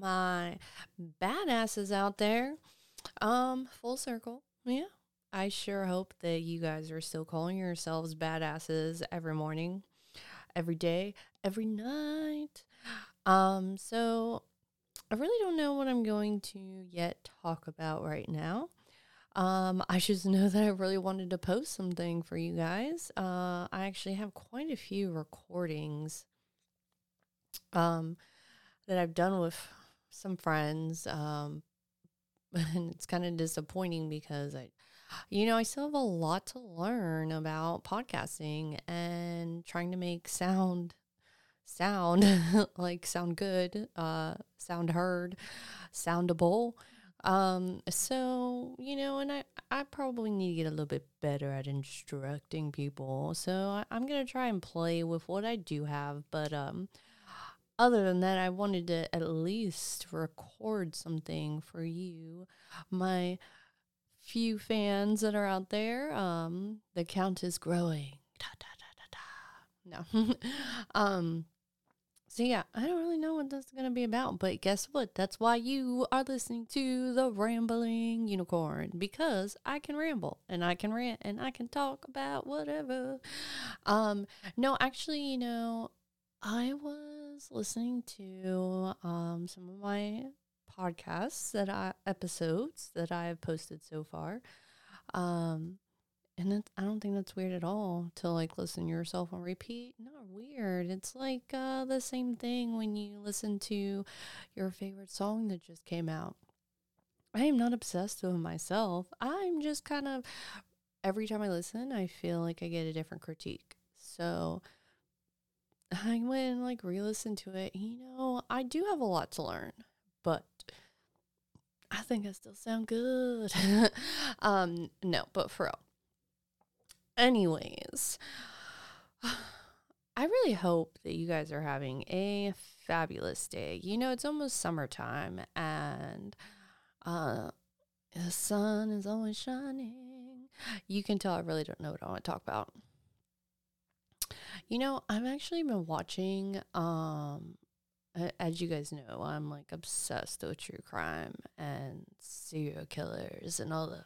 My badasses out there. Um, full circle. Yeah. I sure hope that you guys are still calling yourselves badasses every morning, every day, every night. Um, so I really don't know what I'm going to yet talk about right now. Um, I just know that I really wanted to post something for you guys. Uh, I actually have quite a few recordings um, that I've done with some friends. Um, and it's kind of disappointing because I, you know, I still have a lot to learn about podcasting and trying to make sound sound like sound good, uh, sound heard, soundable. Um, so, you know, and I, I probably need to get a little bit better at instructing people. So I, I'm to try and play with what I do have. But, um, other than that, I wanted to at least record something for you, my few fans that are out there. Um, the count is growing. Da, da, da, no. um, so yeah, I don't really know what this is gonna be about, but guess what? That's why you are listening to the Rambling Unicorn because I can ramble and I can rant and I can talk about whatever. Um, no, actually, you know, I was listening to um some of my podcasts that I episodes that I have posted so far. Um, and it, I don't think that's weird at all to like listen to yourself on repeat. Not weird. It's like uh, the same thing when you listen to your favorite song that just came out. I am not obsessed with myself. I'm just kind of every time I listen, I feel like I get a different critique. So I went and like re-listen to it. You know, I do have a lot to learn, but I think I still sound good. um, no, but for real Anyways, I really hope that you guys are having a fabulous day. You know, it's almost summertime and uh the sun is always shining. You can tell I really don't know what I want to talk about. You know, I've actually been watching um as you guys know, I'm like obsessed with true crime and serial killers and all the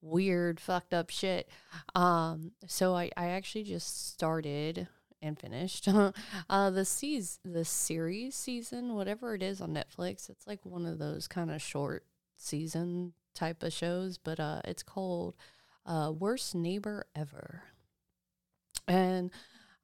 weird, fucked up shit. Um, so I, I actually just started and finished uh the seas the series season, whatever it is on Netflix. It's like one of those kind of short season type of shows, but uh it's called uh Worst Neighbor Ever. And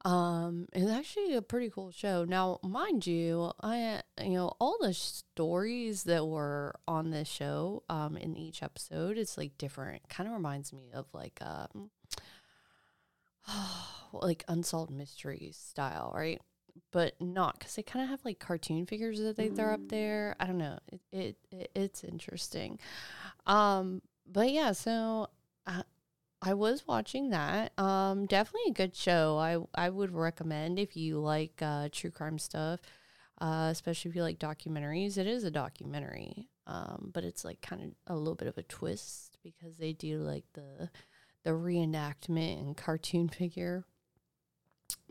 um, it's actually a pretty cool show. Now, mind you, I you know all the stories that were on this show, um, in each episode, it's like different. Kind of reminds me of like um, like unsolved mysteries style, right? But not because they kind of have like cartoon figures that they throw up there. I don't know. It, it, it it's interesting. Um, but yeah, so uh, I was watching that. Um, definitely a good show. I I would recommend if you like uh, true crime stuff, uh, especially if you like documentaries. It is a documentary, um, but it's like kind of a little bit of a twist because they do like the the reenactment and cartoon figure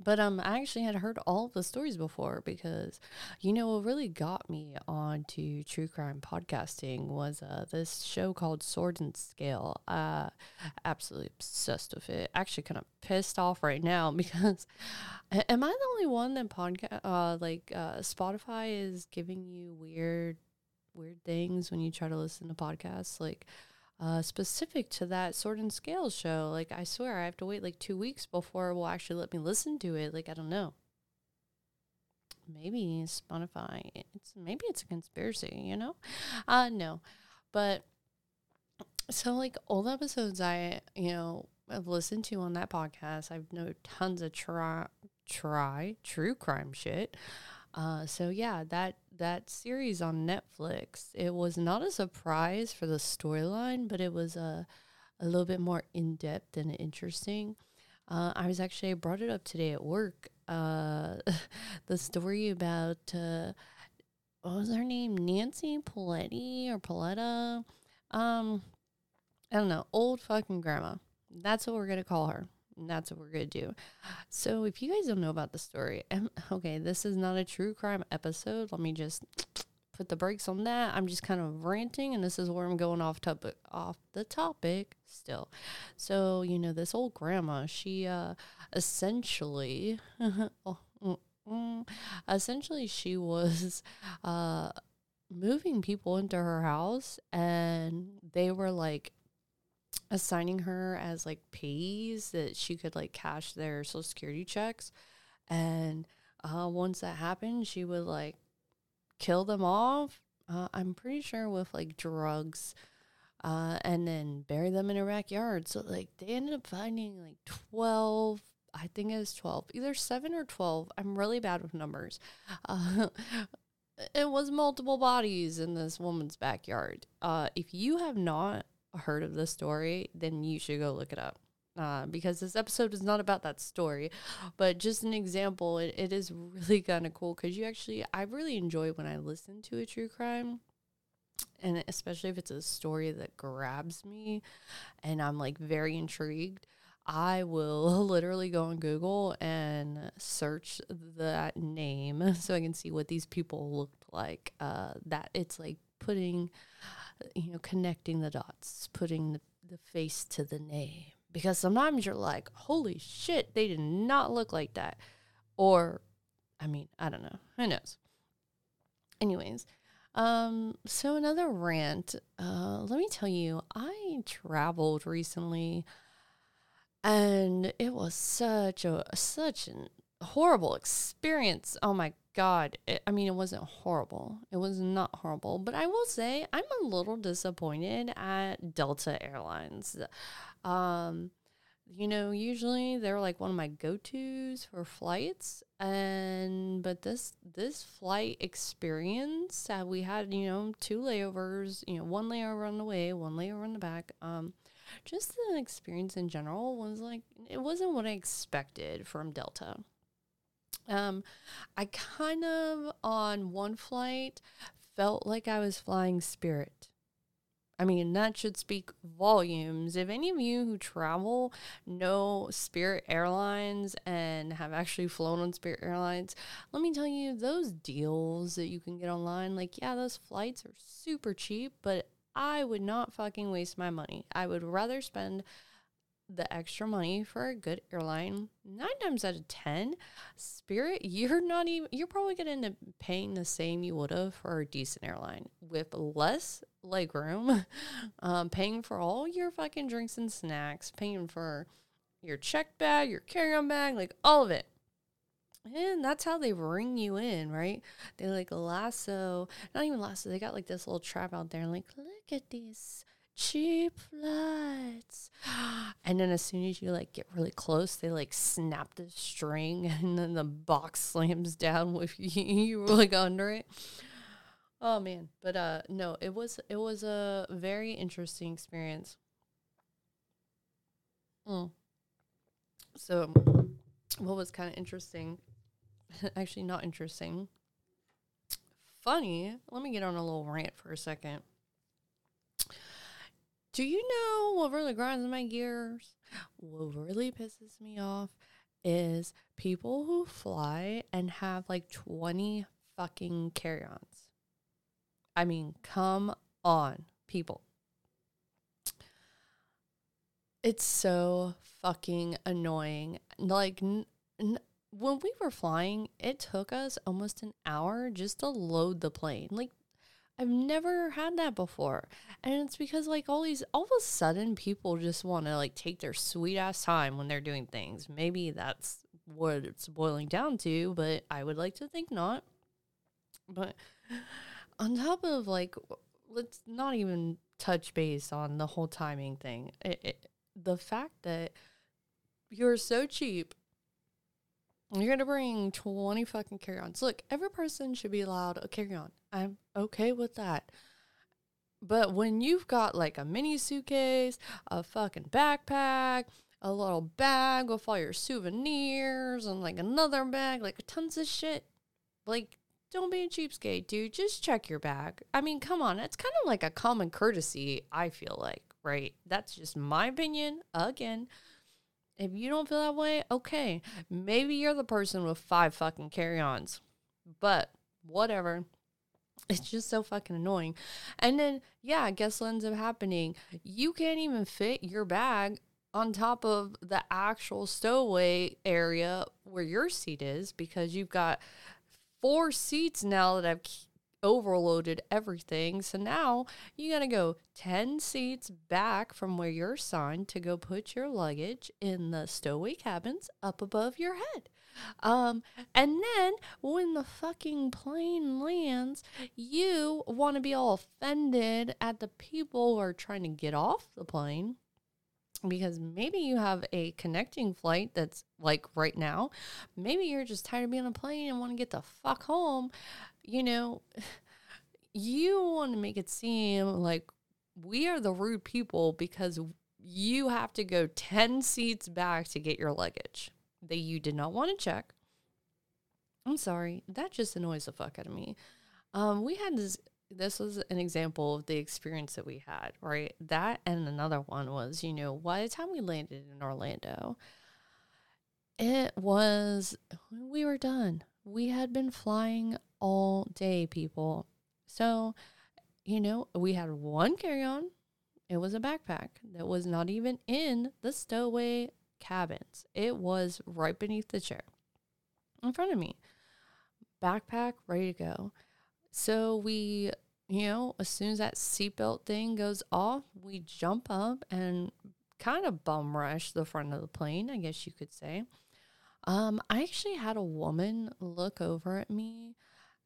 but um I actually had heard all the stories before because you know what really got me onto true crime podcasting was uh this show called Sword and Scale. Uh absolutely obsessed with it. Actually kind of pissed off right now because am I the only one that podcast uh like uh Spotify is giving you weird weird things when you try to listen to podcasts like uh, specific to that Sword and Scales show. Like, I swear I have to wait like two weeks before it will actually let me listen to it. Like, I don't know. Maybe Spotify. It's maybe it's a conspiracy. You know, uh, no, but so like old episodes I you know have listened to on that podcast. I've know tons of try try true crime shit. Uh, so yeah, that that series on Netflix, it was not a surprise for the storyline, but it was a a little bit more in depth and interesting. Uh, I was actually I brought it up today at work. Uh, the story about uh, what was her name, Nancy Paletti or Paletta? Um, I don't know, old fucking grandma. That's what we're gonna call her. And that's what we're going to do. So, if you guys don't know about the story, okay, this is not a true crime episode. Let me just put the brakes on that. I'm just kind of ranting, and this is where I'm going off topic, off the topic still. So, you know, this old grandma, she uh, essentially, oh, mm, mm, essentially, she was uh, moving people into her house, and they were like assigning her as like pays that she could like cash their social security checks. And uh, once that happened she would like kill them off uh, i'm pretty sure with like drugs uh, and then bury them in her backyard. So like they ended up finding like 12 i think it was 12 either 7 or 12 i'm really bad with numbers uh, it was multiple bodies in this woman's backyard. Uh, if you have not heard of the story, then you should go look it up. Uh, because this episode is not about that story, but just an example. It, it is really kind of cool because you actually, I really enjoy when I listen to a true crime, and especially if it's a story that grabs me and I'm like very intrigued. I will literally go on Google and search that name so I can see what these people looked like. Uh, that it's like putting you know, connecting the dots, putting the, the face to the name. Because sometimes you're like, holy shit, they did not look like that. Or, I mean, I don't know. Who knows? Anyways, um, so another rant. Uh, let me tell you, I traveled recently and it was such a such an horrible experience. Oh my God. It, I mean, it wasn't horrible. It was not horrible. But I will say, I'm a little disappointed at Delta Airlines. Um, you know, usually they're like one of my go-tos for flights, and but this this flight experience, uh, we had you know two layovers, you know, one layover on the way, one layover on the back. Um, just the experience in general was like it wasn't what I expected from Delta. Um, I kind of on one flight felt like I was flying Spirit. I mean, that should speak volumes. If any of you who travel know Spirit Airlines and have actually flown on Spirit Airlines, let me tell you, those deals that you can get online, like, yeah, those flights are super cheap, but I would not fucking waste my money. I would rather spend the extra money for a good airline, nine times out of 10, Spirit, you're not even, you're probably going to end up paying the same you would have for a decent airline with less legroom, um, paying for all your fucking drinks and snacks, paying for your check bag, your carry on bag, like all of it. And that's how they ring you in, right? They like lasso, not even lasso, they got like this little trap out there, like, look at these cheap flights. And then as soon as you like get really close, they like snap the string and then the box slams down with you, you like under it. Oh man. But uh no, it was it was a very interesting experience. Mm. So what was kind of interesting, actually not interesting, funny, let me get on a little rant for a second. Do you know what really grinds my gears? What really pisses me off is people who fly and have like 20 fucking carry ons. I mean, come on, people. It's so fucking annoying. Like, n- n- when we were flying, it took us almost an hour just to load the plane. Like, I've never had that before. And it's because like all these all of a sudden people just want to like take their sweet ass time when they're doing things. Maybe that's what it's boiling down to, but I would like to think not. But on top of like let's not even touch base on the whole timing thing. It, it, the fact that you're so cheap you're gonna bring 20 fucking carry-ons. Look, every person should be allowed a carry-on. I'm okay with that. But when you've got like a mini suitcase, a fucking backpack, a little bag with all your souvenirs, and like another bag, like tons of shit, like don't be a cheapskate, dude. Just check your bag. I mean, come on. It's kind of like a common courtesy, I feel like, right? That's just my opinion. Again, If you don't feel that way, okay. Maybe you're the person with five fucking carry ons. But whatever. It's just so fucking annoying. And then, yeah, guess what ends up happening? You can't even fit your bag on top of the actual stowaway area where your seat is because you've got four seats now that I've overloaded everything. So now you got to go 10 seats back from where you're assigned to go put your luggage in the stowaway cabins up above your head. Um, and then when the fucking plane lands, you want to be all offended at the people who are trying to get off the plane because maybe you have a connecting flight that's like right now. Maybe you're just tired of being on a plane and want to get the fuck home. You know, you want to make it seem like we are the rude people because you have to go 10 seats back to get your luggage that you did not want to check. I'm sorry, that just annoys the fuck out of me. Um, we had this. This was an example of the experience that we had, right? That and another one was, you know, by the time we landed in Orlando, it was we were done. We had been flying all day, people. So, you know, we had one carry on. It was a backpack that was not even in the stowaway cabins. It was right beneath the chair in front of me. Backpack ready to go. So we, you know, as soon as that seatbelt thing goes off, we jump up and kind of bum rush the front of the plane, I guess you could say. Um, I actually had a woman look over at me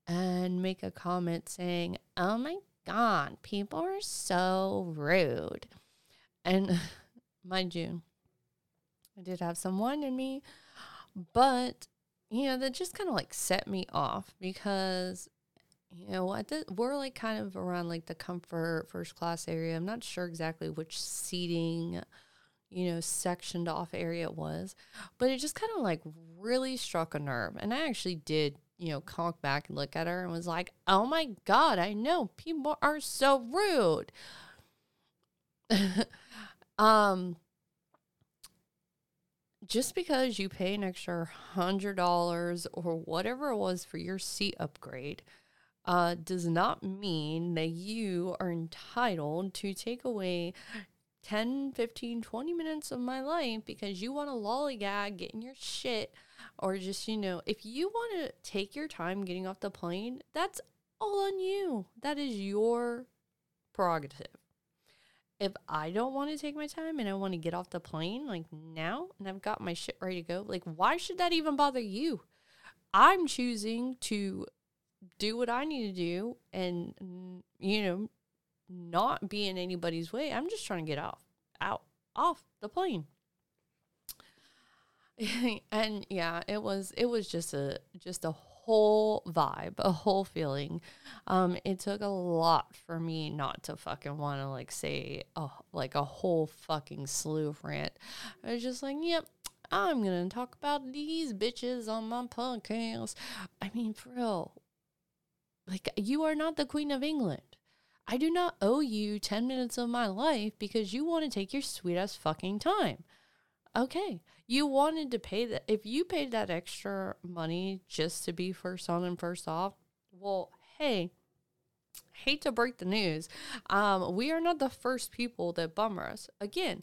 and make a comment saying, Oh my God, people are so rude. And mind you, I did have some wine in me, but you know that just kind of like set me off because you know what we're like kind of around like the comfort first class area. I'm not sure exactly which seating you know sectioned off area it was, but it just kind of like really struck a nerve, and I actually did you know conk back and look at her and was like, oh my god, I know people are so rude. um just because you pay an extra hundred dollars or whatever it was for your seat upgrade uh, does not mean that you are entitled to take away 10 15 20 minutes of my life because you want to lollygag getting your shit or just you know if you want to take your time getting off the plane that's all on you that is your prerogative if I don't want to take my time and I want to get off the plane like now and I've got my shit ready to go, like why should that even bother you? I'm choosing to do what I need to do and you know not be in anybody's way. I'm just trying to get off out off the plane. and yeah, it was it was just a just a whole vibe, a whole feeling. Um, it took a lot for me not to fucking want to like say oh like a whole fucking slew of rant. I was just like, yep, I'm gonna talk about these bitches on my podcast. I mean, for real, like you are not the queen of England. I do not owe you 10 minutes of my life because you want to take your sweet ass fucking time. Okay. You wanted to pay that. If you paid that extra money just to be first on and first off, well, hey, hate to break the news. Um, we are not the first people that bummer us. Again,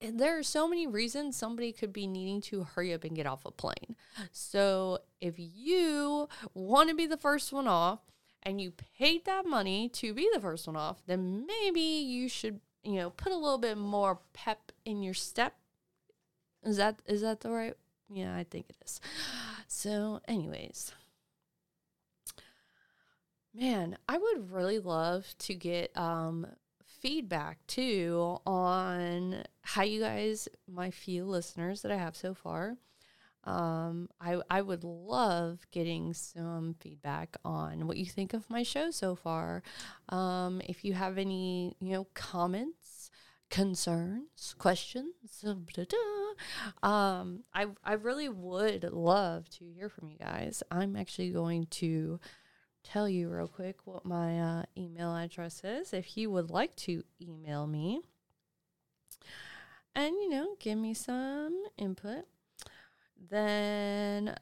there are so many reasons somebody could be needing to hurry up and get off a plane. So if you want to be the first one off and you paid that money to be the first one off, then maybe you should, you know, put a little bit more pep in your step is that is that the right? Yeah, I think it is. So, anyways, man, I would really love to get um feedback too on how you guys, my few listeners that I have so far. Um, I I would love getting some feedback on what you think of my show so far. Um, if you have any, you know, comments concerns, questions. Um, I I really would love to hear from you guys. I'm actually going to tell you real quick what my uh, email address is if you would like to email me. and you know, give me some input, then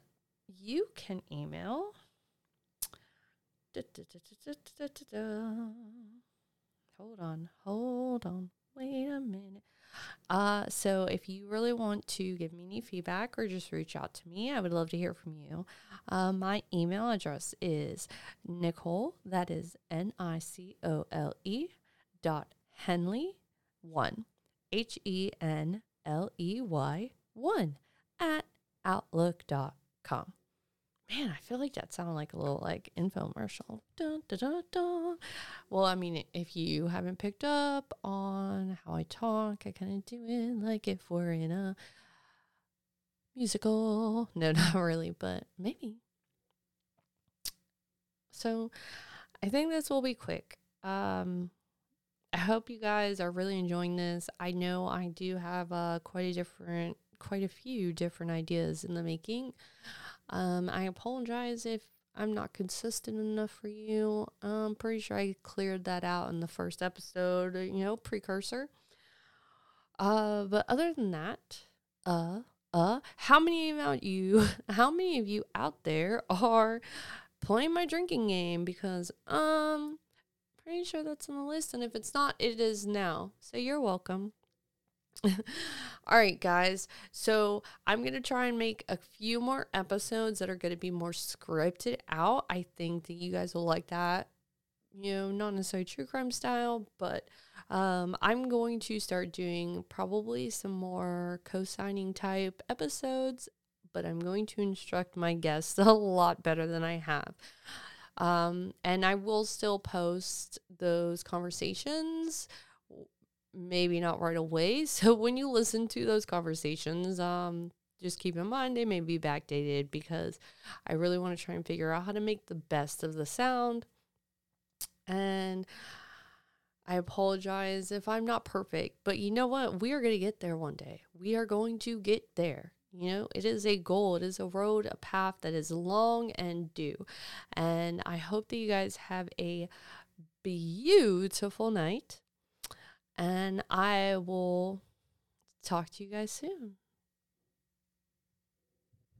you can email. Hold on, hold on, wait a minute. Uh, so if you really want to give me any feedback or just reach out to me, I would love to hear from you. Uh, my email address is Nicole, that is N I C O L E dot Henley one, H E N L E Y one at outlook.com. Man, I feel like that sounded like a little like infomercial. Dun, dun, dun, dun. Well, I mean, if you haven't picked up on how I talk, I kind of do it like if we're in a musical. No, not really, but maybe. So I think this will be quick. Um, I hope you guys are really enjoying this. I know I do have uh, quite a different, quite a few different ideas in the making. Um, I apologize if I'm not consistent enough for you. I'm pretty sure I cleared that out in the first episode, you know, precursor. Uh, but other than that, uh, uh, how many of you, how many of you out there are playing my drinking game? Because, um, pretty sure that's on the list. And if it's not, it is now. So you're welcome. All right, guys. So I'm going to try and make a few more episodes that are going to be more scripted out. I think that you guys will like that. You know, not necessarily true crime style, but um, I'm going to start doing probably some more co signing type episodes, but I'm going to instruct my guests a lot better than I have. Um, and I will still post those conversations maybe not right away. So when you listen to those conversations, um, just keep in mind they may be backdated because I really want to try and figure out how to make the best of the sound. And I apologize if I'm not perfect, but you know what? We are going to get there one day. We are going to get there. You know, it is a goal, it is a road, a path that is long and due. And I hope that you guys have a beautiful night. And I will talk to you guys soon.